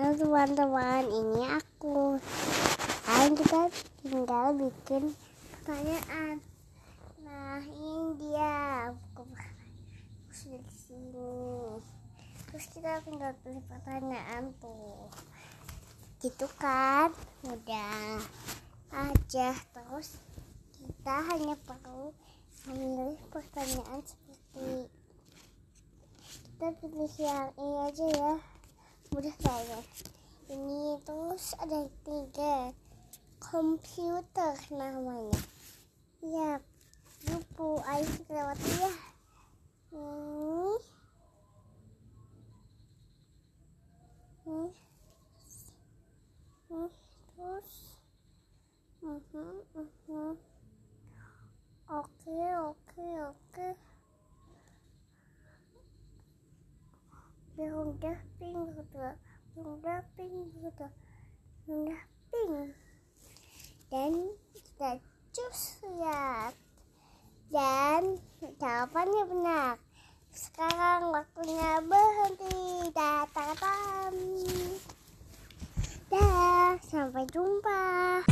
Halo teman-teman, ini aku. Sekarang kita tinggal bikin pertanyaan. Nah, ini dia. Aku sudah di sini. Terus kita tinggal pilih pertanyaan tuh. Gitu kan? Mudah aja. Terus kita hanya perlu memilih pertanyaan seperti kita pilih yang ini aja ya mudah kayaknya ini terus ada tiga komputer namanya. Ya ayo kita lewat ya. Ini. Ini terus. Mhm mhm. Oke oke oke udah pink gitu. Udah pink gitu. Udah pink. Dan kita cus dan jawabannya benar. Sekarang waktunya berhenti. Datang dah sampai jumpa